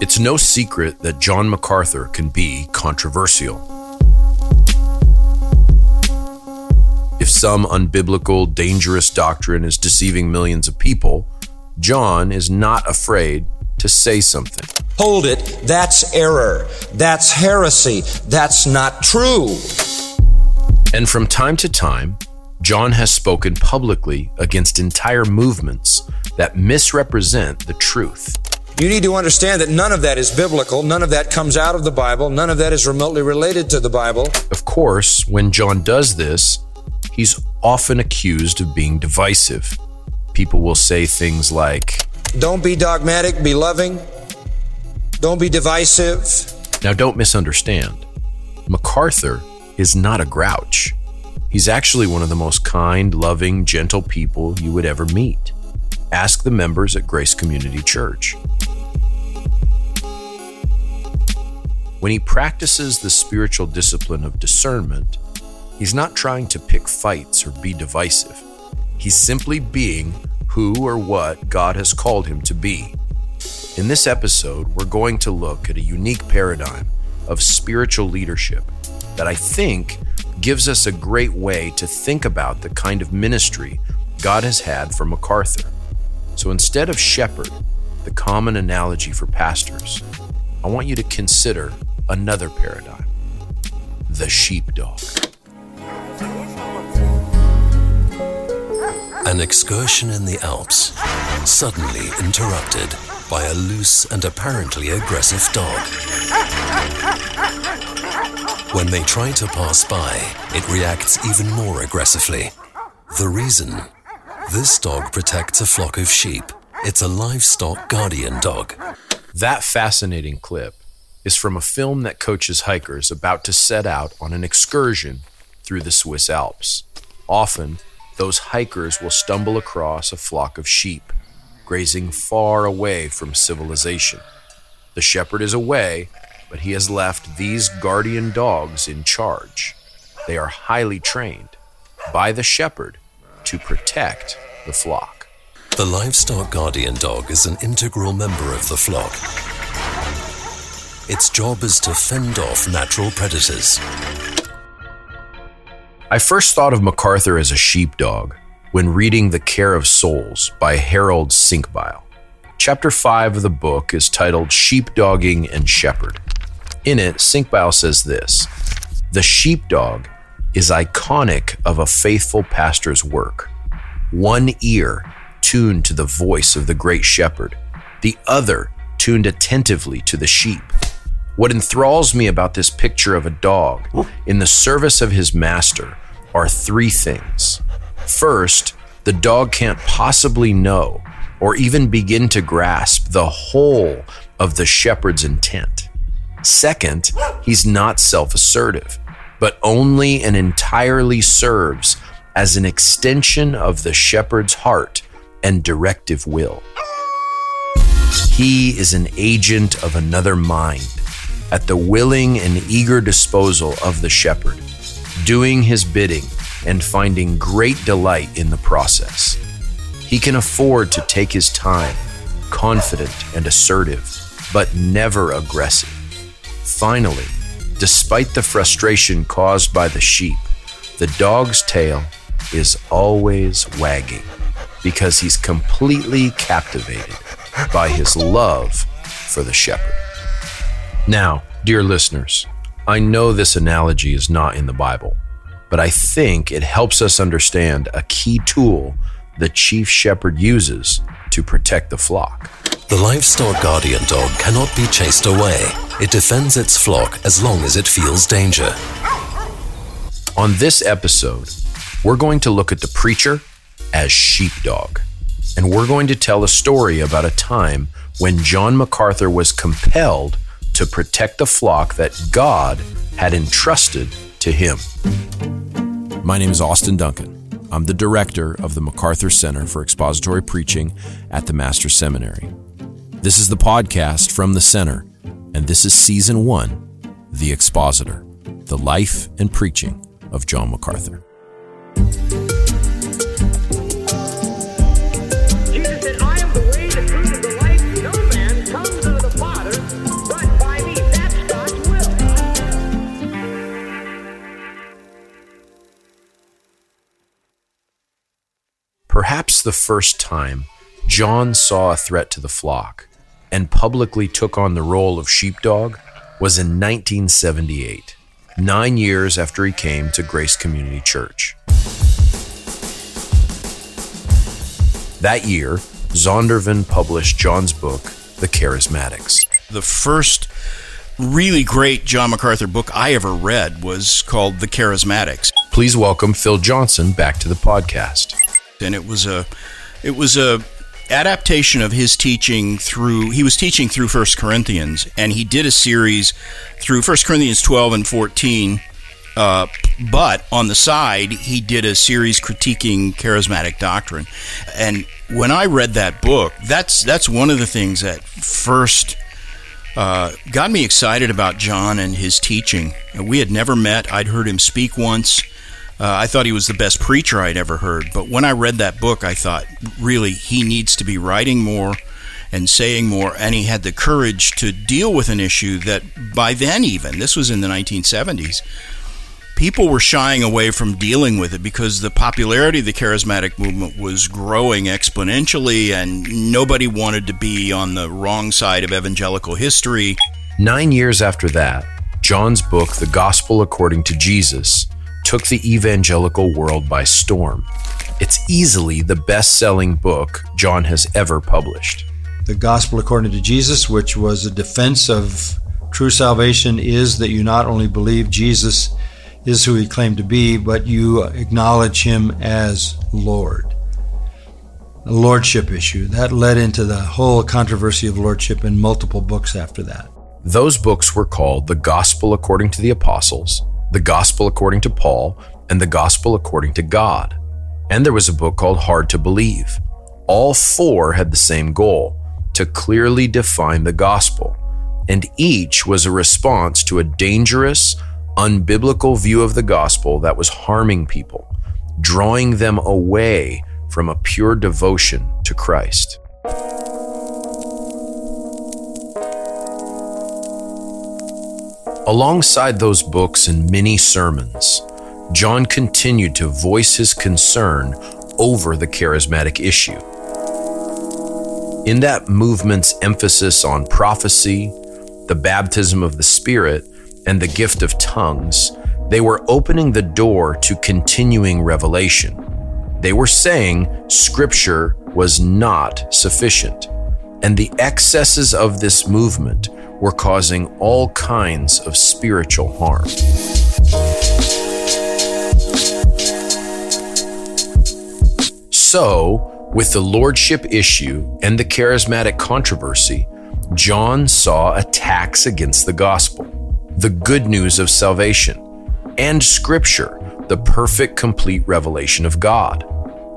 It's no secret that John MacArthur can be controversial. If some unbiblical, dangerous doctrine is deceiving millions of people, John is not afraid to say something. Hold it, that's error. That's heresy. That's not true. And from time to time, John has spoken publicly against entire movements that misrepresent the truth. You need to understand that none of that is biblical. None of that comes out of the Bible. None of that is remotely related to the Bible. Of course, when John does this, he's often accused of being divisive. People will say things like, Don't be dogmatic, be loving. Don't be divisive. Now, don't misunderstand. MacArthur is not a grouch. He's actually one of the most kind, loving, gentle people you would ever meet. Ask the members at Grace Community Church. When he practices the spiritual discipline of discernment, he's not trying to pick fights or be divisive. He's simply being who or what God has called him to be. In this episode, we're going to look at a unique paradigm of spiritual leadership that I think gives us a great way to think about the kind of ministry God has had for MacArthur. So instead of shepherd, the common analogy for pastors, I want you to consider another paradigm the sheepdog. An excursion in the Alps, suddenly interrupted by a loose and apparently aggressive dog. When they try to pass by, it reacts even more aggressively. The reason? This dog protects a flock of sheep. It's a livestock guardian dog. That fascinating clip is from a film that coaches hikers about to set out on an excursion through the Swiss Alps. Often, those hikers will stumble across a flock of sheep grazing far away from civilization. The shepherd is away, but he has left these guardian dogs in charge. They are highly trained by the shepherd to protect the flock. The livestock guardian dog is an integral member of the flock. Its job is to fend off natural predators. I first thought of MacArthur as a sheepdog when reading The Care of Souls by Harold Senkbeil. Chapter 5 of the book is titled Sheepdogging and Shepherd. In it, Senkbeil says this The sheepdog is iconic of a faithful pastor's work. One ear tuned to the voice of the great shepherd, the other tuned attentively to the sheep. What enthralls me about this picture of a dog in the service of his master are three things. First, the dog can't possibly know or even begin to grasp the whole of the shepherd's intent. Second, he's not self assertive, but only and entirely serves as an extension of the shepherd's heart and directive will. He is an agent of another mind, at the willing and eager disposal of the shepherd, doing his bidding and finding great delight in the process. He can afford to take his time, confident and assertive, but never aggressive. Finally, despite the frustration caused by the sheep, the dog's tail is always wagging because he's completely captivated by his love for the shepherd. Now, dear listeners, I know this analogy is not in the Bible, but I think it helps us understand a key tool the chief shepherd uses to protect the flock. The livestock guardian dog cannot be chased away. It defends its flock as long as it feels danger. On this episode, we're going to look at the preacher as sheepdog. And we're going to tell a story about a time when John MacArthur was compelled to protect the flock that God had entrusted to him. My name is Austin Duncan. I'm the director of the MacArthur Center for Expository Preaching at the Master Seminary. This is the podcast from the center, and this is season one The Expositor, the life and preaching of John MacArthur. Perhaps the first time John saw a threat to the flock and publicly took on the role of sheepdog was in 1978, nine years after he came to Grace Community Church. That year, Zondervan published John's book, The Charismatics. The first really great John MacArthur book I ever read was called The Charismatics. Please welcome Phil Johnson back to the podcast. And it was a it was a adaptation of his teaching through he was teaching through First Corinthians and he did a series through First Corinthians 12 and 14 uh, but on the side he did a series critiquing charismatic doctrine. And when I read that book that's that's one of the things that first uh, got me excited about John and his teaching. We had never met. I'd heard him speak once uh, I thought he was the best preacher I'd ever heard. But when I read that book, I thought, really, he needs to be writing more and saying more. And he had the courage to deal with an issue that by then, even, this was in the 1970s, people were shying away from dealing with it because the popularity of the charismatic movement was growing exponentially and nobody wanted to be on the wrong side of evangelical history. Nine years after that, John's book, The Gospel According to Jesus, took the evangelical world by storm. It's easily the best selling book John has ever published. The Gospel According to Jesus, which was a defense of true salvation, is that you not only believe Jesus is who he claimed to be, but you acknowledge him as Lord. The lordship issue. That led into the whole controversy of lordship in multiple books after that. Those books were called The Gospel According to the Apostles, the Gospel According to Paul, and the Gospel According to God. And there was a book called Hard to Believe. All four had the same goal to clearly define the gospel, and each was a response to a dangerous, unbiblical view of the gospel that was harming people, drawing them away from a pure devotion to Christ. Alongside those books and many sermons, John continued to voice his concern over the charismatic issue. In that movement's emphasis on prophecy, the baptism of the Spirit, and the gift of tongues, they were opening the door to continuing revelation. They were saying Scripture was not sufficient, and the excesses of this movement were causing all kinds of spiritual harm. So, with the lordship issue and the charismatic controversy, John saw attacks against the gospel, the good news of salvation, and scripture, the perfect, complete revelation of God.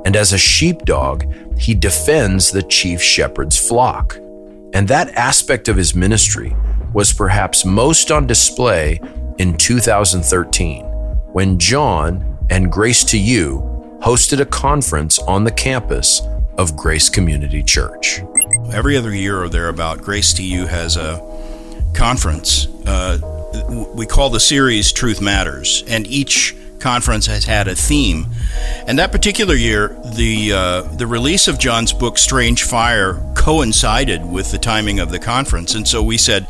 And as a sheepdog, he defends the chief shepherd's flock. And that aspect of his ministry was perhaps most on display in 2013 when John and Grace to You hosted a conference on the campus of Grace Community Church. Every other year or thereabout, Grace to You has a conference. Uh, we call the series Truth Matters, and each conference has had a theme. And that particular year, the uh, the release of John's book Strange Fire coincided with the timing of the conference, and so we said,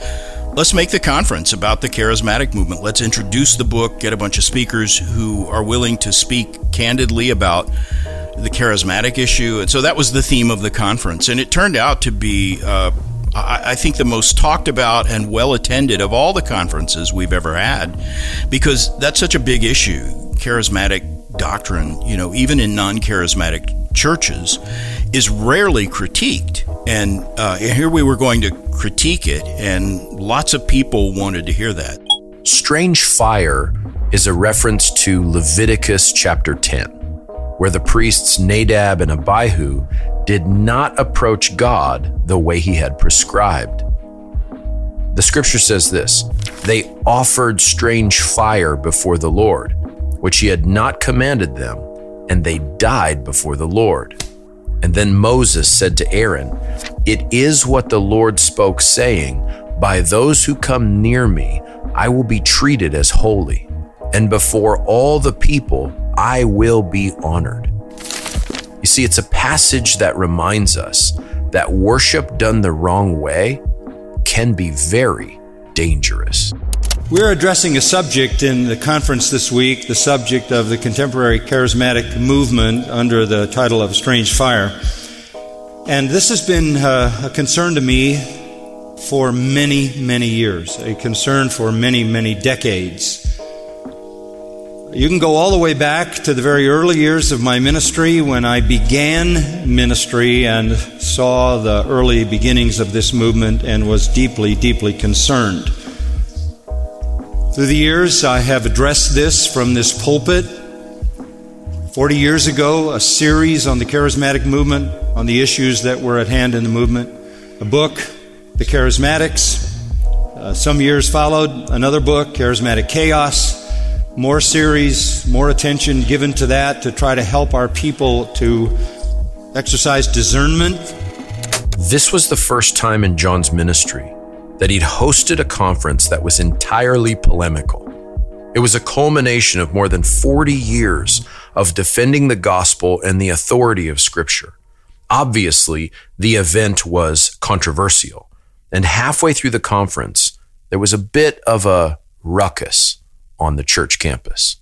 let's make the conference about the charismatic movement. Let's introduce the book, get a bunch of speakers who are willing to speak candidly about the charismatic issue, and so that was the theme of the conference, and it turned out to be. Uh, I think the most talked about and well attended of all the conferences we've ever had because that's such a big issue charismatic doctrine, you know, even in non charismatic churches, is rarely critiqued. And uh, here we were going to critique it, and lots of people wanted to hear that. Strange fire is a reference to Leviticus chapter 10, where the priests Nadab and Abihu did not approach God the way he had prescribed. The scripture says this They offered strange fire before the Lord which he had not commanded them, and they died before the Lord. And then Moses said to Aaron, It is what the Lord spoke, saying, By those who come near me, I will be treated as holy, and before all the people, I will be honored. You see, it's a passage that reminds us that worship done the wrong way can be very dangerous. We're addressing a subject in the conference this week, the subject of the contemporary charismatic movement under the title of Strange Fire. And this has been uh, a concern to me for many, many years, a concern for many, many decades. You can go all the way back to the very early years of my ministry when I began ministry and saw the early beginnings of this movement and was deeply, deeply concerned. Through the years, I have addressed this from this pulpit. 40 years ago, a series on the charismatic movement, on the issues that were at hand in the movement, a book, The Charismatics. Uh, some years followed, another book, Charismatic Chaos more series, more attention given to that to try to help our people to exercise discernment. This was the first time in John's ministry that he'd hosted a conference that was entirely polemical. It was a culmination of more than 40 years of defending the gospel and the authority of Scripture. Obviously, the event was controversial. And halfway through the conference, there was a bit of a ruckus on the church campus.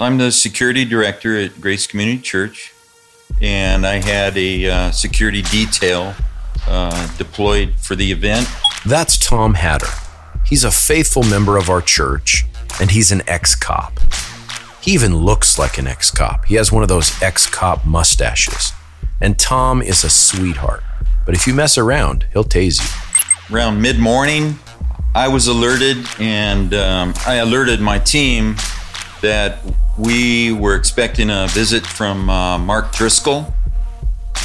I'm the security director at Grace Community Church, and I had a uh, security detail uh, deployed for the event. That's Tom Hatter. He's a faithful member of our church, and he's an ex cop. He even looks like an ex cop. He has one of those ex cop mustaches. And Tom is a sweetheart. But if you mess around, he'll tase you around mid morning, I was alerted and um, I alerted my team that we were expecting a visit from uh, Mark Driscoll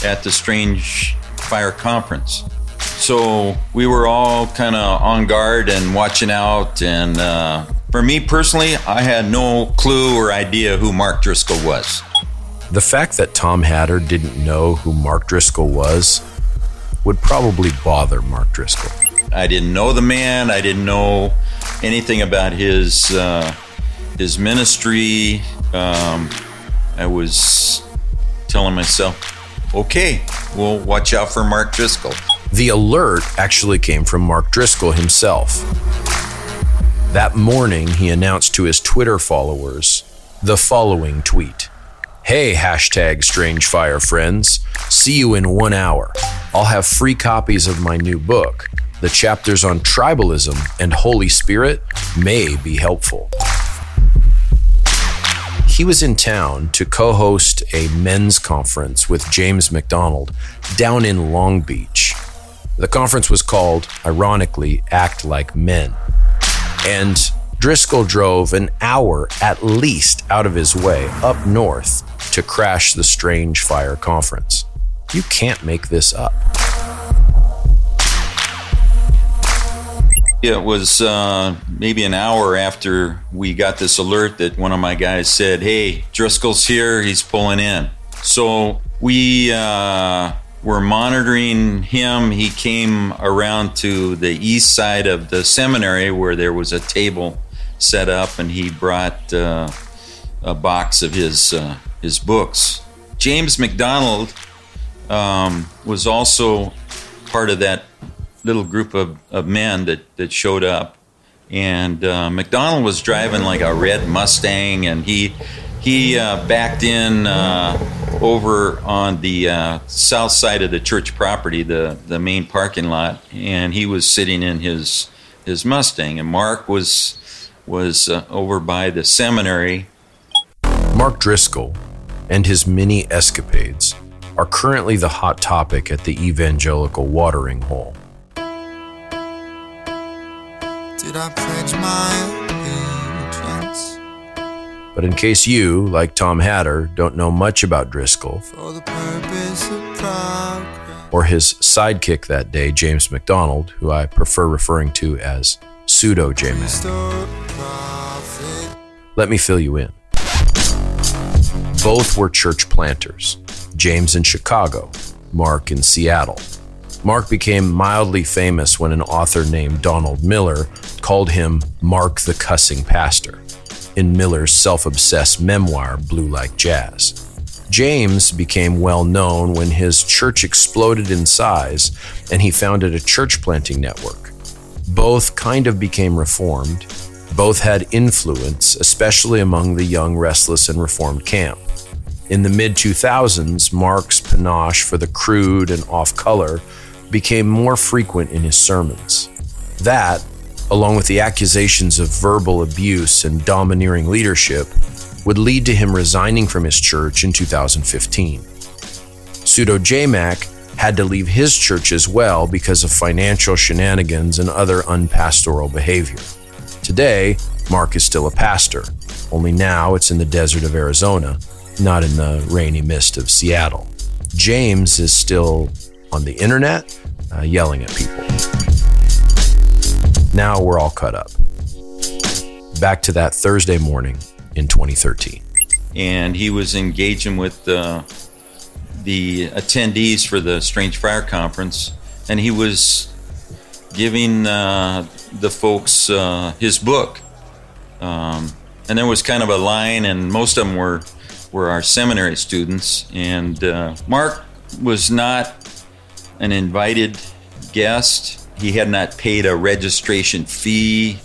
at the Strange Fire Conference. So we were all kind of on guard and watching out. And uh, for me personally, I had no clue or idea who Mark Driscoll was. The fact that Tom Hatter didn't know who Mark Driscoll was would probably bother Mark Driscoll. I didn't know the man. I didn't know anything about his uh, his ministry. Um, I was telling myself, okay, well, watch out for Mark Driscoll. The alert actually came from Mark Driscoll himself. That morning, he announced to his Twitter followers the following tweet Hey, hashtag Strange Fire friends. See you in one hour. I'll have free copies of my new book. The chapters on tribalism and Holy Spirit may be helpful. He was in town to co host a men's conference with James MacDonald down in Long Beach. The conference was called, ironically, Act Like Men. And Driscoll drove an hour at least out of his way up north to crash the Strange Fire conference. You can't make this up. It was uh, maybe an hour after we got this alert that one of my guys said, Hey, Driscoll's here, he's pulling in. So we uh, were monitoring him. He came around to the east side of the seminary where there was a table set up, and he brought uh, a box of his, uh, his books. James MacDonald um, was also part of that little group of, of men that, that showed up. And uh, MacDonald was driving like a red Mustang, and he he uh, backed in uh, over on the uh, south side of the church property, the the main parking lot, and he was sitting in his his Mustang. And Mark was was uh, over by the seminary. Mark Driscoll and his many escapades are currently the hot topic at the evangelical watering hole. Did I pledge my allegiance? But in case you, like Tom Hatter, don't know much about Driscoll, or his sidekick that day, James MacDonald, who I prefer referring to as pseudo J Man, let me fill you in. Both were church planters James in Chicago, Mark in Seattle. Mark became mildly famous when an author named Donald Miller called him Mark the Cussing Pastor. in Miller's self obsessed memoir, Blue Like Jazz. James became well known when his church exploded in size and he founded a church planting network. Both kind of became reformed. Both had influence, especially among the young, restless, and reformed camp. In the mid 2000s, Mark's panache for the crude and off color became more frequent in his sermons. That, along with the accusations of verbal abuse and domineering leadership, would lead to him resigning from his church in 2015. Pseudo JMac had to leave his church as well because of financial shenanigans and other unpastoral behavior. Today, Mark is still a pastor, only now it's in the desert of Arizona, not in the rainy mist of Seattle. James is still on the internet, uh, yelling at people. Now we're all cut up. Back to that Thursday morning in 2013. And he was engaging with the attendees for the Strange Fire Conference, and he was giving uh, the folks uh, his book. Um, and there was kind of a line, and most of them were were our seminary students. And uh, Mark was not an invited guest. He had not paid a registration fee,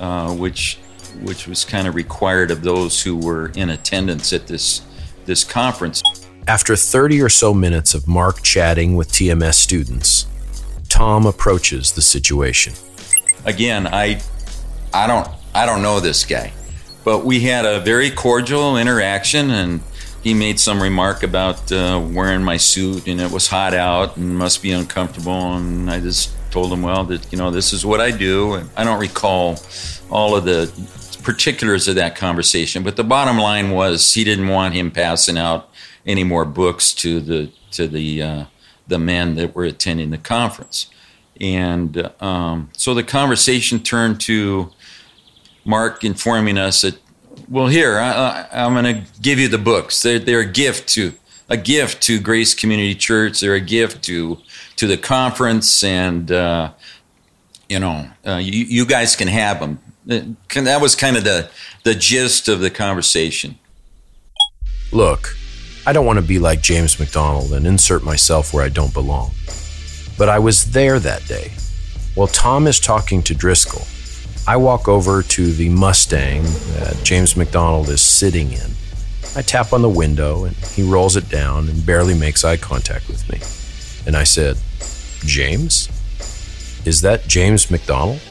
uh, which which was kind of required of those who were in attendance at this this conference. After 30 or so minutes of Mark chatting with TMS students, Tom approaches the situation. Again, I I don't I don't know this guy, but we had a very cordial interaction and he made some remark about uh, wearing my suit and it was hot out and must be uncomfortable and I just told him well that you know this is what I do and I don't recall all of the particulars of that conversation, but the bottom line was he didn't want him passing out any more books to the to the uh, the men that were attending the conference, and um, so the conversation turned to Mark informing us that, well, here I, am going to give you the books. They're, they're a gift to a gift to Grace Community Church. They're a gift to to the conference, and uh, you know, uh, you, you guys can have them that was kind of the the gist of the conversation. Look, I don't want to be like James MacDonald and insert myself where I don't belong. But I was there that day. While Tom is talking to Driscoll, I walk over to the Mustang that James MacDonald is sitting in. I tap on the window and he rolls it down and barely makes eye contact with me. And I said, James? Is that James MacDonald?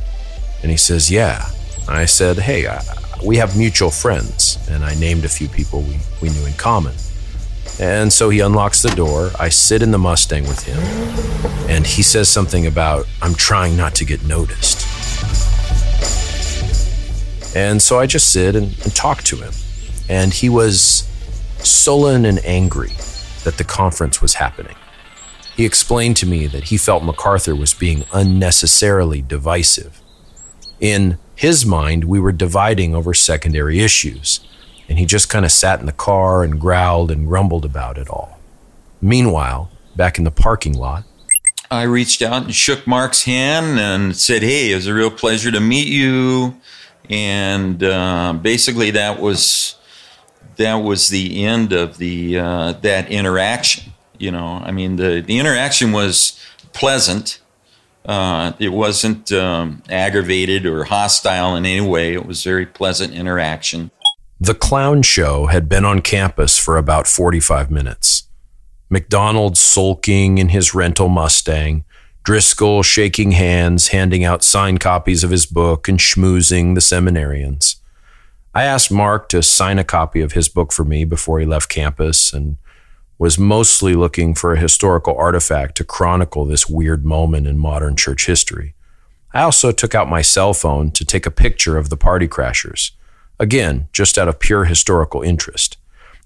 And he says, Yeah. I said, Hey, I, we have mutual friends. And I named a few people we, we knew in common. And so he unlocks the door. I sit in the Mustang with him. And he says something about, I'm trying not to get noticed. And so I just sit and, and talk to him. And he was sullen and angry that the conference was happening. He explained to me that he felt MacArthur was being unnecessarily divisive. In his mind, we were dividing over secondary issues, and he just kind of sat in the car and growled and grumbled about it all. Meanwhile, back in the parking lot, I reached out and shook Mark's hand and said, Hey, it was a real pleasure to meet you. And uh, basically, that was that was the end of the uh, that interaction. You know, I mean, the the interaction was pleasant uh, it wasn't um, aggravated or hostile in any way. It was very pleasant interaction. The clown show had been on campus for about 45 minutes. MacDonald sulking in his rental Mustang, Driscoll shaking hands, handing out signed copies of his book, and schmoozing the seminarians. I asked Mark to sign a copy of his book for me before he left campus, and was mostly looking for a historical artifact to chronicle this weird moment in modern church history. I also took out my cell phone to take a picture of the party crashers, again, just out of pure historical interest.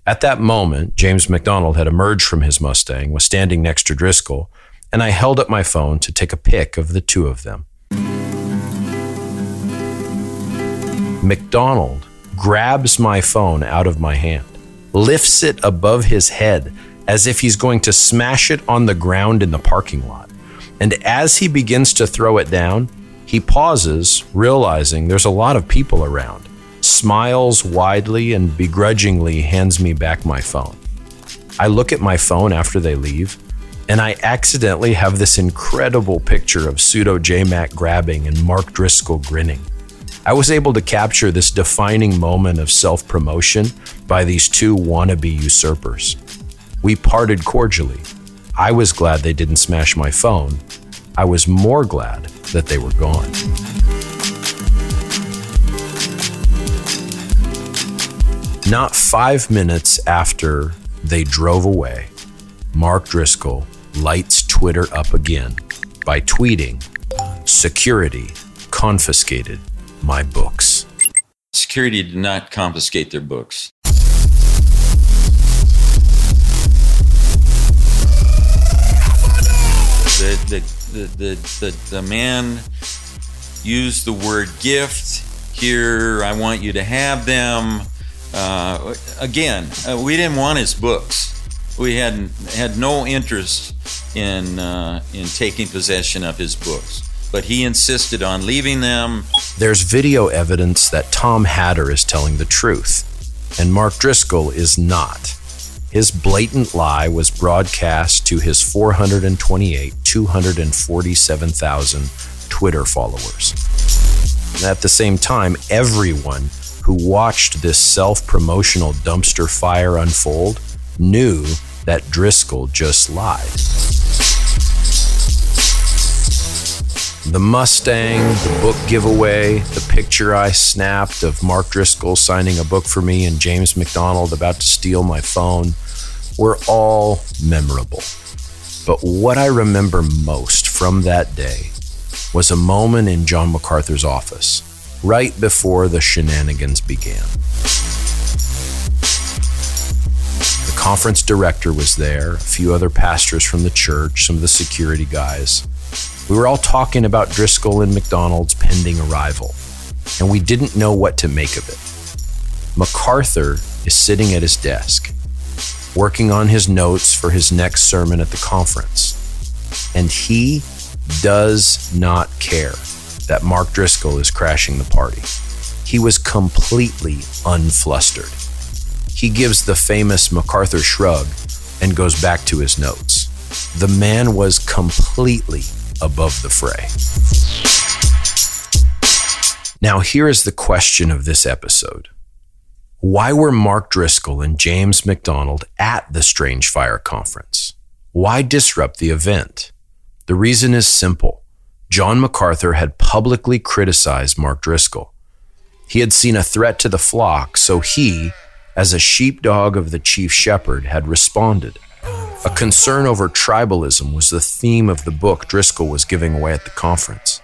At that moment, James MacDonald had emerged from his Mustang, was standing next to Driscoll, and I held up my phone to take a pic of the two of them. MacDonald grabs my phone out of my hand lifts it above his head as if he's going to smash it on the ground in the parking lot. And as he begins to throw it down, he pauses, realizing there's a lot of people around. smiles widely, and begrudgingly hands me back my phone. I look at my phone after they leave, and I accidentally have this incredible picture of pseudo JMac grabbing and Mark Driscoll grinning. I was able to capture this defining moment of self promotion by these two wannabe usurpers. We parted cordially. I was glad they didn't smash my phone. I was more glad that they were gone. Not five minutes after they drove away, Mark Driscoll lights Twitter up again by tweeting Security confiscated my books. Security did not confiscate their books. The, the, the, the, the, man used the word gift. Here, I want you to have them. Uh, again, uh, we didn't want his books. We had had no interest in uh, in taking possession of his books, but he insisted on leaving them. There's video evidence that Tom Hatter is telling the truth, and Mark Driscoll is not. His blatant lie was broadcast to his 428, 247,000 Twitter followers. And at the same time, everyone who watched this self promotional dumpster fire unfold knew that Driscoll just lied. The Mustang, the book giveaway, the picture I snapped of Mark Driscoll signing a book for me and James MacDonald about to steal my phone were all memorable. But what I remember most from that day was a moment in John MacArthur's office, right before the shenanigans began. The conference director was there, a few other pastors from the church, some of the security guys. We were all talking about Driscoll and MacDonald's pending arrival, and we didn't know what to make of it. MacArthur is sitting at his desk, working on his notes for his next sermon at the conference, and he does not care that Mark Driscoll is crashing the party. He was completely unflustered. He gives the famous MacArthur shrug and goes back to his notes. The man was completely above the fray. Now, here is the question of this episode Why were Mark Driscoll and James MacDonald at the Strange Fire Conference? Why disrupt the event? The reason is simple. John MacArthur had publicly criticized Mark Driscoll. He had seen a threat to the flock, so he, as a sheepdog of the chief shepherd, had responded. A concern over tribalism was the theme of the book Driscoll was giving away at the conference.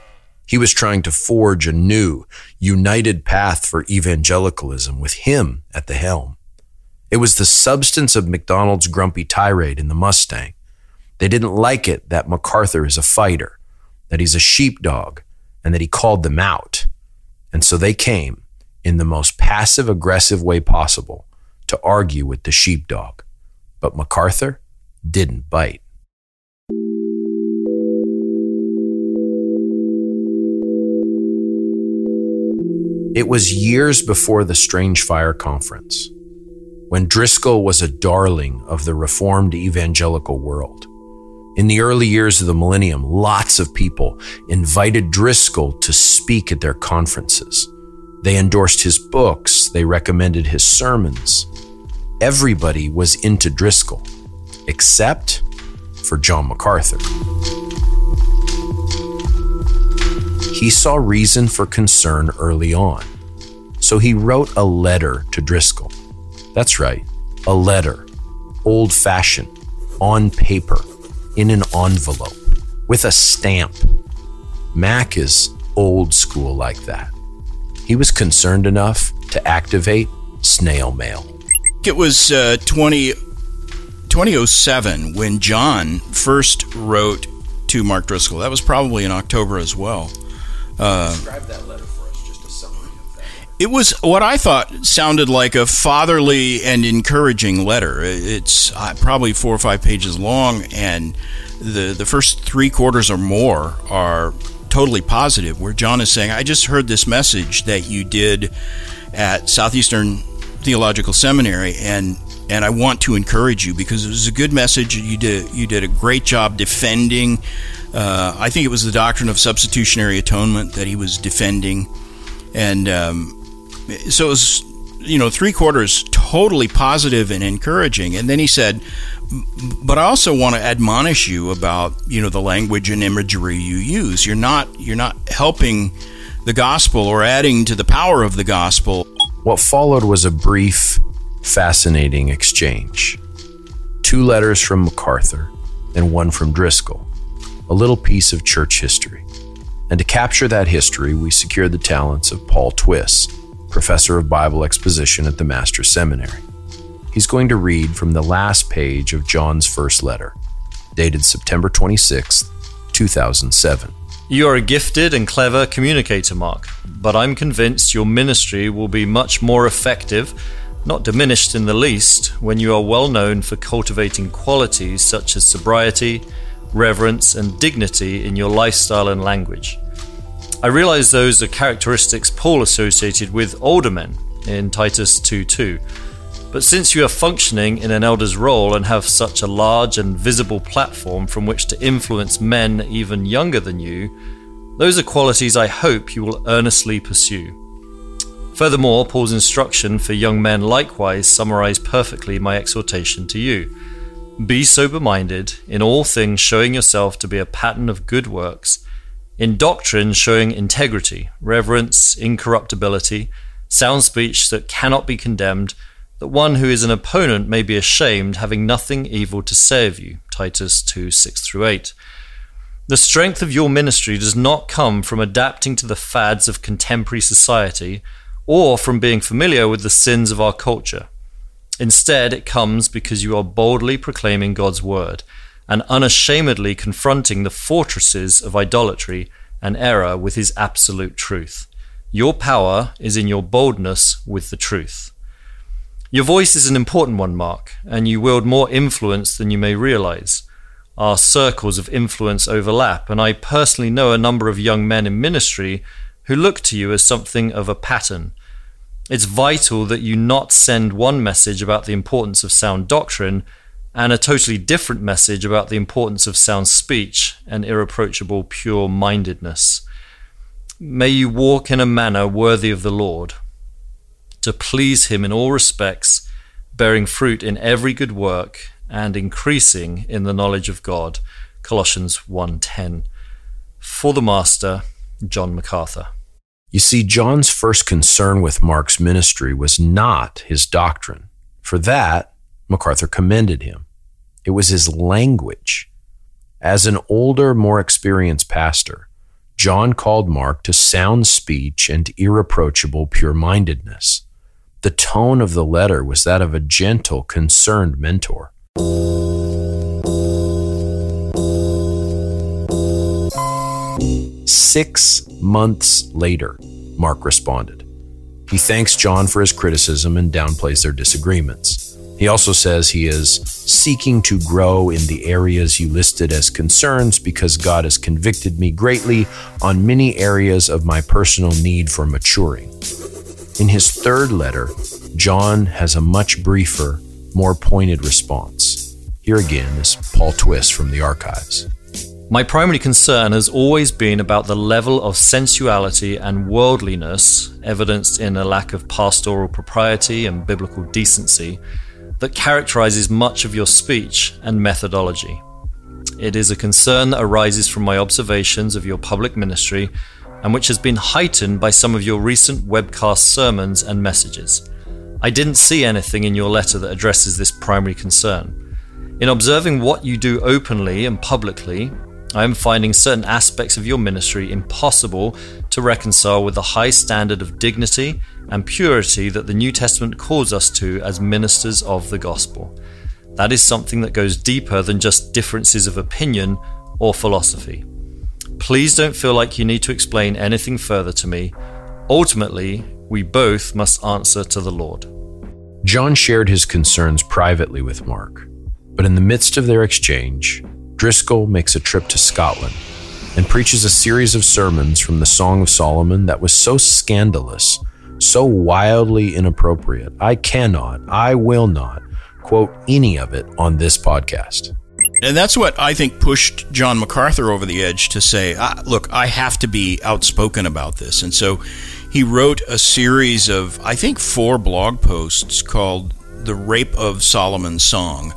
He was trying to forge a new, united path for evangelicalism with him at the helm. It was the substance of MacDonald's grumpy tirade in the Mustang. They didn't like it that MacArthur is a fighter, that he's a sheepdog, and that he called them out. And so they came in the most passive aggressive way possible to argue with the sheepdog. But MacArthur didn't bite. It was years before the Strange Fire Conference, when Driscoll was a darling of the Reformed evangelical world. In the early years of the millennium, lots of people invited Driscoll to speak at their conferences. They endorsed his books, they recommended his sermons. Everybody was into Driscoll, except for John MacArthur. He saw reason for concern early on, so he wrote a letter to Driscoll. That's right, a letter, old fashioned, on paper in an envelope with a stamp. Mac is old school like that. He was concerned enough to activate snail mail. It was uh, 20, 2007 when John first wrote to Mark Driscoll. That was probably in October as well. Uh, Describe that letter for us, just a summary of that. It was what I thought sounded like a fatherly and encouraging letter. It's uh, probably four or five pages long, and the the first three quarters or more are totally positive. Where John is saying, "I just heard this message that you did at Southeastern Theological Seminary, and and I want to encourage you because it was a good message. You did you did a great job defending. Uh, I think it was the doctrine of substitutionary atonement that he was defending, and um, so it was you know three quarters totally positive and encouraging. And then he said, "But I also want to admonish you about you know the language and imagery you use. You're not you're not helping." the gospel or adding to the power of the gospel. What followed was a brief fascinating exchange. Two letters from MacArthur and one from Driscoll, a little piece of church history. And to capture that history, we secured the talents of Paul Twiss, professor of Bible exposition at the Master Seminary. He's going to read from the last page of John's first letter, dated September 26, 2007. You are a gifted and clever communicator, Mark, but I'm convinced your ministry will be much more effective not diminished in the least when you are well known for cultivating qualities such as sobriety, reverence, and dignity in your lifestyle and language. I realize those are characteristics Paul associated with older men in Titus 2:2. But since you are functioning in an elder's role and have such a large and visible platform from which to influence men even younger than you, those are qualities I hope you will earnestly pursue. Furthermore, Paul's instruction for young men likewise summarize perfectly my exhortation to you. Be sober minded, in all things showing yourself to be a pattern of good works, in doctrine showing integrity, reverence, incorruptibility, sound speech that cannot be condemned, that one who is an opponent may be ashamed, having nothing evil to say of you. Titus 2 6 through 8. The strength of your ministry does not come from adapting to the fads of contemporary society or from being familiar with the sins of our culture. Instead, it comes because you are boldly proclaiming God's word and unashamedly confronting the fortresses of idolatry and error with his absolute truth. Your power is in your boldness with the truth. Your voice is an important one, Mark, and you wield more influence than you may realize. Our circles of influence overlap, and I personally know a number of young men in ministry who look to you as something of a pattern. It's vital that you not send one message about the importance of sound doctrine and a totally different message about the importance of sound speech and irreproachable pure mindedness. May you walk in a manner worthy of the Lord, to please Him in all respects, bearing fruit in every good work and increasing in the knowledge of God. Colossians 1:10. For the Master, John MacArthur. You see, John's first concern with Mark's ministry was not his doctrine. For that, MacArthur commended him. It was his language. As an older, more experienced pastor, John called Mark to sound speech and irreproachable pure mindedness. The tone of the letter was that of a gentle, concerned mentor. Six months later, Mark responded. He thanks John for his criticism and downplays their disagreements. He also says he is seeking to grow in the areas you listed as concerns because God has convicted me greatly on many areas of my personal need for maturing. In his third letter, John has a much briefer, more pointed response. Here again is Paul Twiss from the archives. My primary concern has always been about the level of sensuality and worldliness, evidenced in a lack of pastoral propriety and biblical decency, that characterizes much of your speech and methodology. It is a concern that arises from my observations of your public ministry and which has been heightened by some of your recent webcast sermons and messages. I didn't see anything in your letter that addresses this primary concern. In observing what you do openly and publicly, I am finding certain aspects of your ministry impossible to reconcile with the high standard of dignity and purity that the New Testament calls us to as ministers of the gospel. That is something that goes deeper than just differences of opinion or philosophy. Please don't feel like you need to explain anything further to me. Ultimately, we both must answer to the Lord. John shared his concerns privately with Mark, but in the midst of their exchange, Driscoll makes a trip to Scotland and preaches a series of sermons from the Song of Solomon that was so scandalous So wildly inappropriate, I cannot, I will not quote any of it on this podcast. And that's what I think pushed John MacArthur over the edge to say, ah, look, I have to be outspoken about this. And so he wrote a series of, I think, four blog posts called The Rape of Solomon's Song.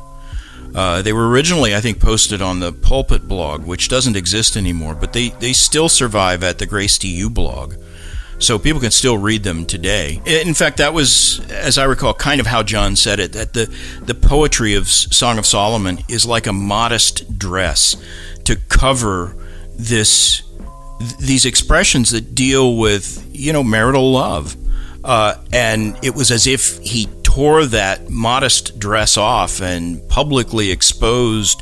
Uh, they were originally, I think, posted on the Pulpit blog, which doesn't exist anymore, but they, they still survive at the Grace You blog. So people can still read them today. In fact, that was, as I recall, kind of how John said it that the, the poetry of Song of Solomon is like a modest dress to cover this these expressions that deal with you know marital love uh, and it was as if he tore that modest dress off and publicly exposed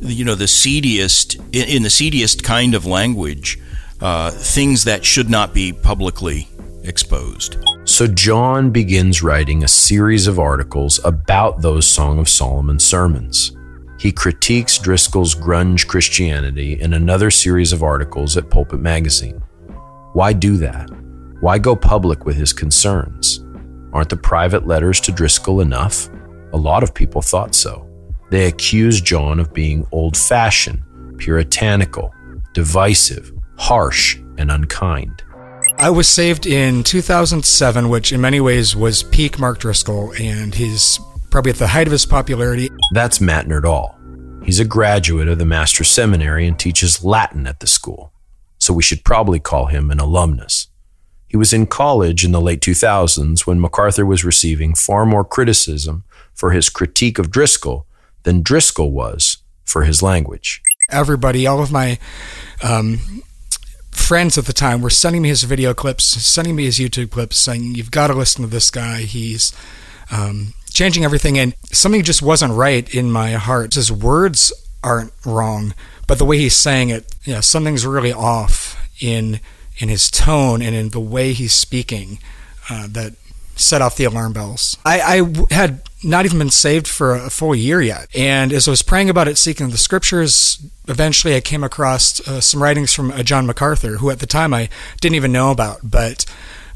you know the seediest in, in the seediest kind of language uh, things that should not be publicly exposed. So John begins writing a series of articles about those Song of Solomon sermons. He critiques Driscoll's grunge Christianity in another series of articles at Pulpit Magazine. Why do that? Why go public with his concerns? Aren't the private letters to Driscoll enough? A lot of people thought so. They accuse John of being old fashioned, puritanical, divisive, harsh, and unkind. I was saved in 2007, which in many ways was peak Mark Driscoll, and he's probably at the height of his popularity. That's Matt Nerdahl. He's a graduate of the Master Seminary and teaches Latin at the school, so we should probably call him an alumnus. He was in college in the late 2000s when MacArthur was receiving far more criticism for his critique of Driscoll than Driscoll was for his language. Everybody, all of my um, friends at the time were sending me his video clips, sending me his YouTube clips, saying, You've got to listen to this guy. He's um, changing everything. And something just wasn't right in my heart. His words aren't wrong, but the way he's saying it, yeah, you know, something's really off in in his tone and in the way he's speaking uh, that set off the alarm bells. I, I had not even been saved for a full year yet. And as I was praying about it, seeking the scriptures, eventually I came across uh, some writings from uh, John MacArthur, who at the time I didn't even know about, but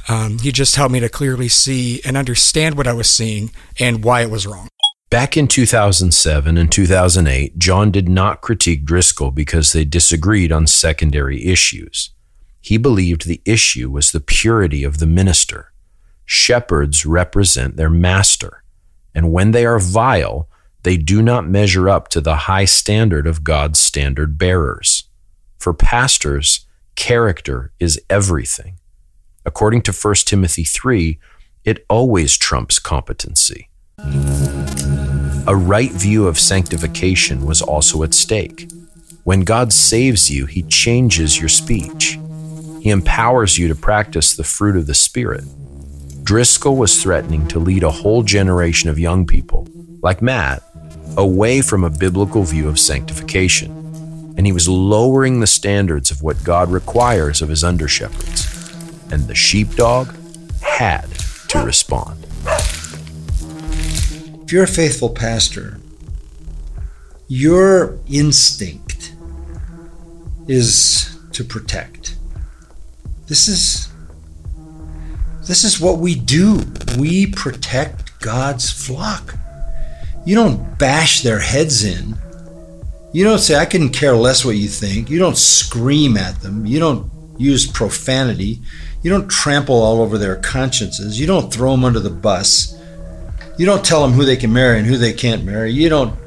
um, he just helped me to clearly see and understand what I was seeing and why it was wrong. Back in 2007 and 2008, John did not critique Driscoll because they disagreed on secondary issues. He believed the issue was the purity of the minister. Shepherds represent their master, and when they are vile, they do not measure up to the high standard of God's standard bearers. For pastors, character is everything. According to 1 Timothy 3, it always trumps competency. A right view of sanctification was also at stake. When God saves you, He changes your speech. He empowers you to practice the fruit of the Spirit. Driscoll was threatening to lead a whole generation of young people, like Matt, away from a biblical view of sanctification. And he was lowering the standards of what God requires of his under shepherds. And the sheepdog had to respond. If you're a faithful pastor, your instinct is to protect. This is this is what we do. We protect God's flock. You don't bash their heads in. You don't say, I couldn't care less what you think. You don't scream at them. You don't use profanity. You don't trample all over their consciences. You don't throw them under the bus. You don't tell them who they can marry and who they can't marry. You don't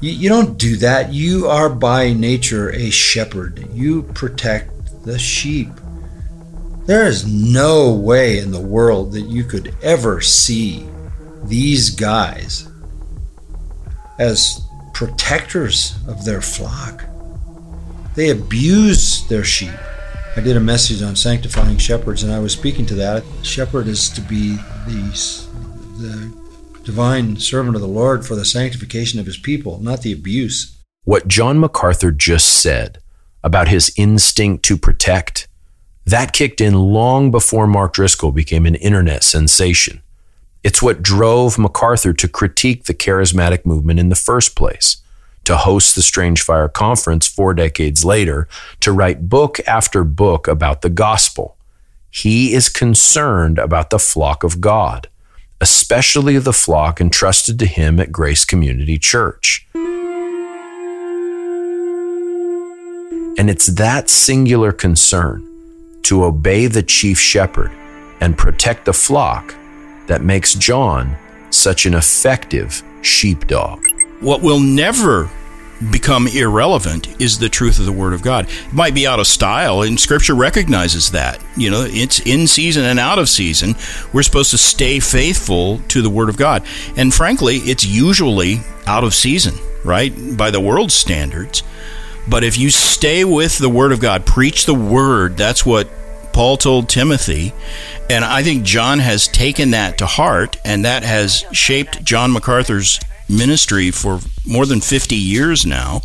you, you don't do that. You are by nature a shepherd. You protect the sheep. There is no way in the world that you could ever see these guys as protectors of their flock. They abuse their sheep. I did a message on sanctifying shepherds, and I was speaking to that. Shepherd is to be the, the divine servant of the Lord for the sanctification of his people, not the abuse. What John MacArthur just said about his instinct to protect that kicked in long before Mark Driscoll became an internet sensation. It's what drove MacArthur to critique the charismatic movement in the first place, to host the Strange Fire Conference four decades later, to write book after book about the gospel. He is concerned about the flock of God, especially the flock entrusted to him at Grace Community Church. And it's that singular concern to obey the chief shepherd and protect the flock that makes John such an effective sheepdog. What will never become irrelevant is the truth of the Word of God. It might be out of style, and Scripture recognizes that. You know, it's in season and out of season. We're supposed to stay faithful to the Word of God. And frankly, it's usually out of season, right? By the world's standards. But if you stay with the Word of God, preach the Word, that's what Paul told Timothy. And I think John has taken that to heart, and that has shaped John MacArthur's ministry for more than 50 years now.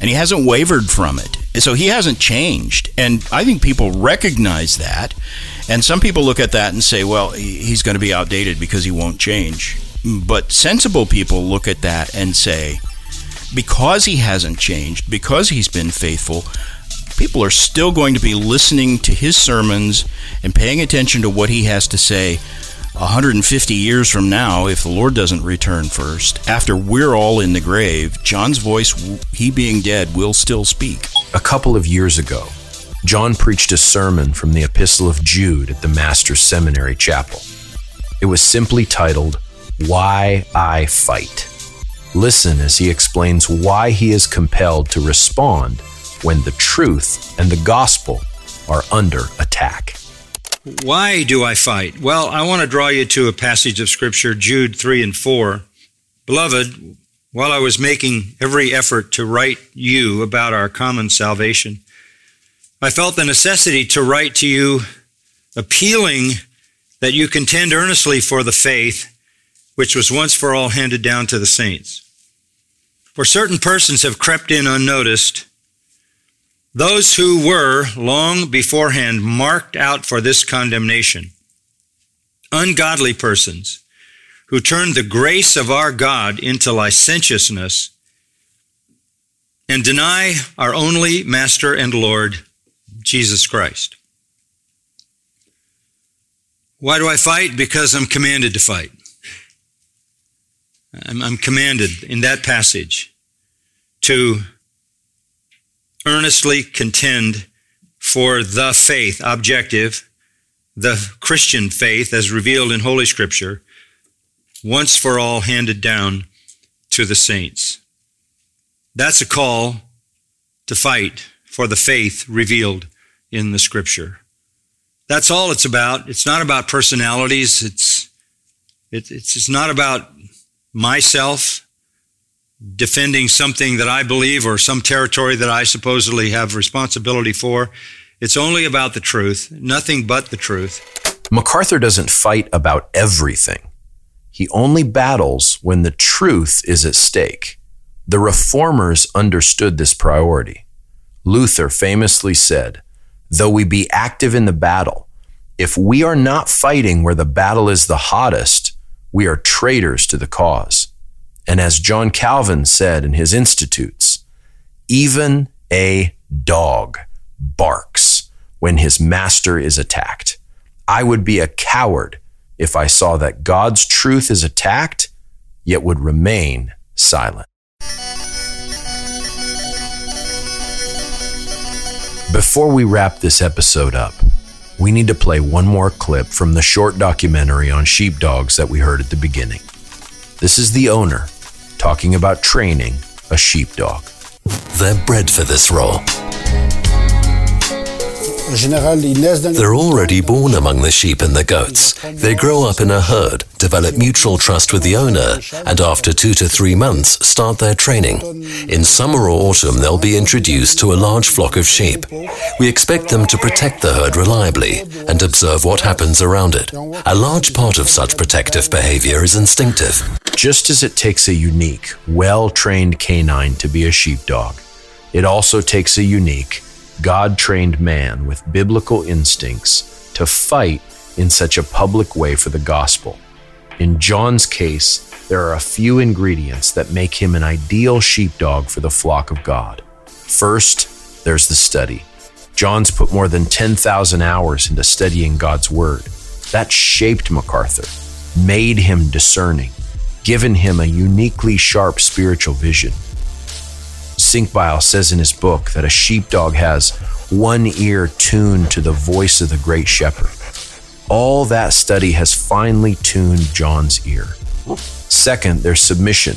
And he hasn't wavered from it. So he hasn't changed. And I think people recognize that. And some people look at that and say, well, he's going to be outdated because he won't change. But sensible people look at that and say, because he hasn't changed, because he's been faithful, people are still going to be listening to his sermons and paying attention to what he has to say 150 years from now, if the Lord doesn't return first, after we're all in the grave, John's voice, he being dead, will still speak. A couple of years ago, John preached a sermon from the Epistle of Jude at the Master's Seminary Chapel. It was simply titled, Why I Fight. Listen as he explains why he is compelled to respond when the truth and the gospel are under attack. Why do I fight? Well, I want to draw you to a passage of Scripture, Jude 3 and 4. Beloved, while I was making every effort to write you about our common salvation, I felt the necessity to write to you appealing that you contend earnestly for the faith which was once for all handed down to the saints. For certain persons have crept in unnoticed, those who were long beforehand marked out for this condemnation, ungodly persons who turned the grace of our God into licentiousness and deny our only Master and Lord, Jesus Christ. Why do I fight? Because I'm commanded to fight. I'm, I'm commanded in that passage to earnestly contend for the faith, objective, the Christian faith as revealed in Holy Scripture, once for all handed down to the saints. That's a call to fight for the faith revealed in the Scripture. That's all it's about. It's not about personalities. It's, it, it's, it's not about myself defending something that I believe or some territory that I supposedly have responsibility for. It's only about the truth, nothing but the truth. MacArthur doesn't fight about everything. He only battles when the truth is at stake. The reformers understood this priority. Luther famously said, Though we be active in the battle, if we are not fighting where the battle is the hottest, we are traitors to the cause. And as John Calvin said in his Institutes, even a dog barks when his master is attacked. I would be a coward if I saw that God's truth is attacked, yet would remain silent. Before we wrap this episode up, we need to play one more clip from the short documentary on sheepdogs that we heard at the beginning. This is the owner talking about training a sheepdog. They're bred for this role. They're already born among the sheep and the goats. They grow up in a herd, develop mutual trust with the owner, and after two to three months start their training. In summer or autumn, they'll be introduced to a large flock of sheep. We expect them to protect the herd reliably and observe what happens around it. A large part of such protective behavior is instinctive. Just as it takes a unique, well trained canine to be a sheepdog, it also takes a unique, God trained man with biblical instincts to fight in such a public way for the gospel. In John's case, there are a few ingredients that make him an ideal sheepdog for the flock of God. First, there's the study. John's put more than 10,000 hours into studying God's Word. That shaped MacArthur, made him discerning, given him a uniquely sharp spiritual vision. Cinqbile says in his book that a sheepdog has one ear tuned to the voice of the great shepherd. All that study has finely tuned John's ear. Second, there's submission.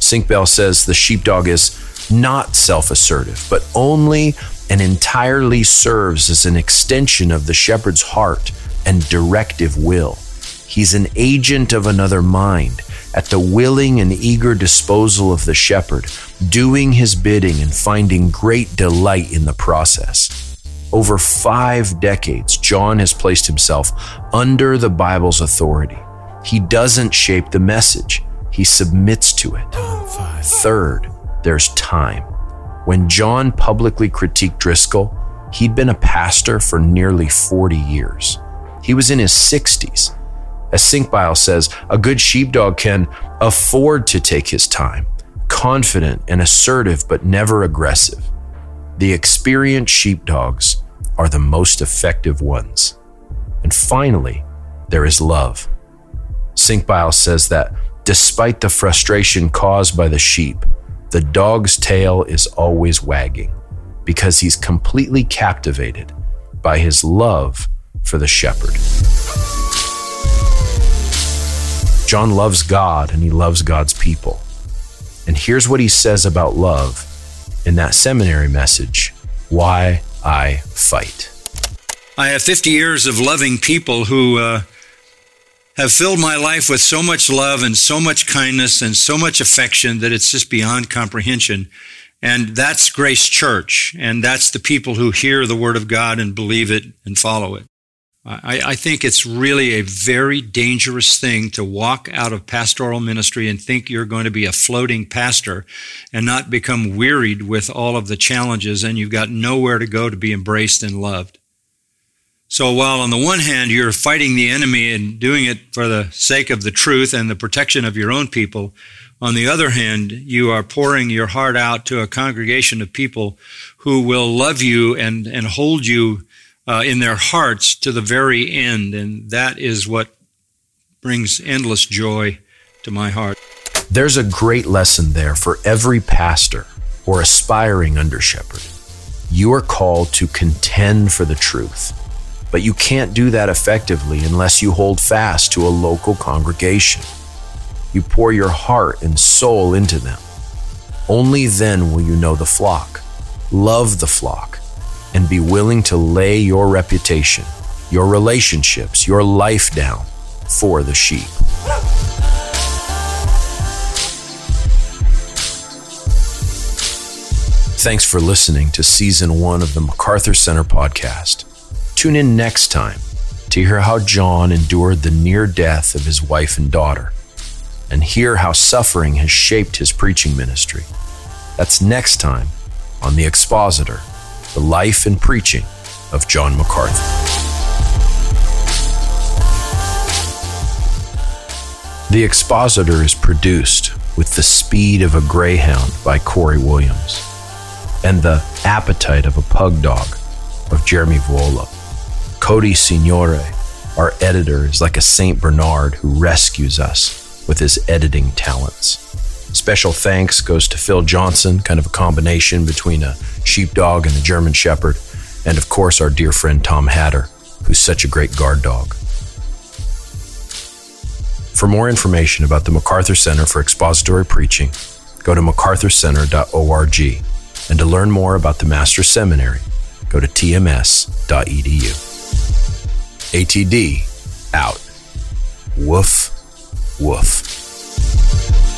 Cinqbile says the sheepdog is not self assertive, but only and entirely serves as an extension of the shepherd's heart and directive will. He's an agent of another mind at the willing and eager disposal of the shepherd, doing his bidding and finding great delight in the process. Over five decades, John has placed himself under the Bible's authority. He doesn't shape the message, he submits to it. Third, there's time. When John publicly critiqued Driscoll, he'd been a pastor for nearly 40 years. He was in his 60s. As Cinqbile says, a good sheepdog can afford to take his time, confident and assertive, but never aggressive. The experienced sheepdogs are the most effective ones. And finally, there is love. Cinqbile says that despite the frustration caused by the sheep, the dog's tail is always wagging because he's completely captivated by his love for the shepherd. John loves God and he loves God's people. And here's what he says about love in that seminary message Why I Fight. I have 50 years of loving people who uh, have filled my life with so much love and so much kindness and so much affection that it's just beyond comprehension. And that's Grace Church. And that's the people who hear the Word of God and believe it and follow it. I, I, think it's really a very dangerous thing to walk out of pastoral ministry and think you're going to be a floating pastor and not become wearied with all of the challenges and you've got nowhere to go to be embraced and loved. So while on the one hand you're fighting the enemy and doing it for the sake of the truth and the protection of your own people, on the other hand, you are pouring your heart out to a congregation of people who will love you and, and hold you uh, in their hearts to the very end. And that is what brings endless joy to my heart. There's a great lesson there for every pastor or aspiring under shepherd. You are called to contend for the truth but you can't do that effectively unless you hold fast to a local congregation. You pour your heart and soul into them. Only then will you know the flock, love the flock, and be willing to lay your reputation, your relationships, your life down for the sheep. Thanks for listening to season one of the MacArthur Center podcast. Tune in next time to hear how John endured the near death of his wife and daughter, and hear how suffering has shaped his preaching ministry. That's next time on The Expositor The Life and Preaching of John MacArthur. The Expositor is produced with the speed of a greyhound by Corey Williams and the appetite of a pug dog of Jeremy Vuolo. Cody Signore, our editor, is like a St. Bernard who rescues us with his editing talents. Special thanks goes to Phil Johnson, kind of a combination between a sheepdog and the German shepherd, and of course our dear friend Tom Hatter, who's such a great guard dog. For more information about the MacArthur Center for Expository Preaching, go to macarthurcenter.org. And to learn more about the Master's Seminary, go to tms.edu. ATD out. Woof, woof.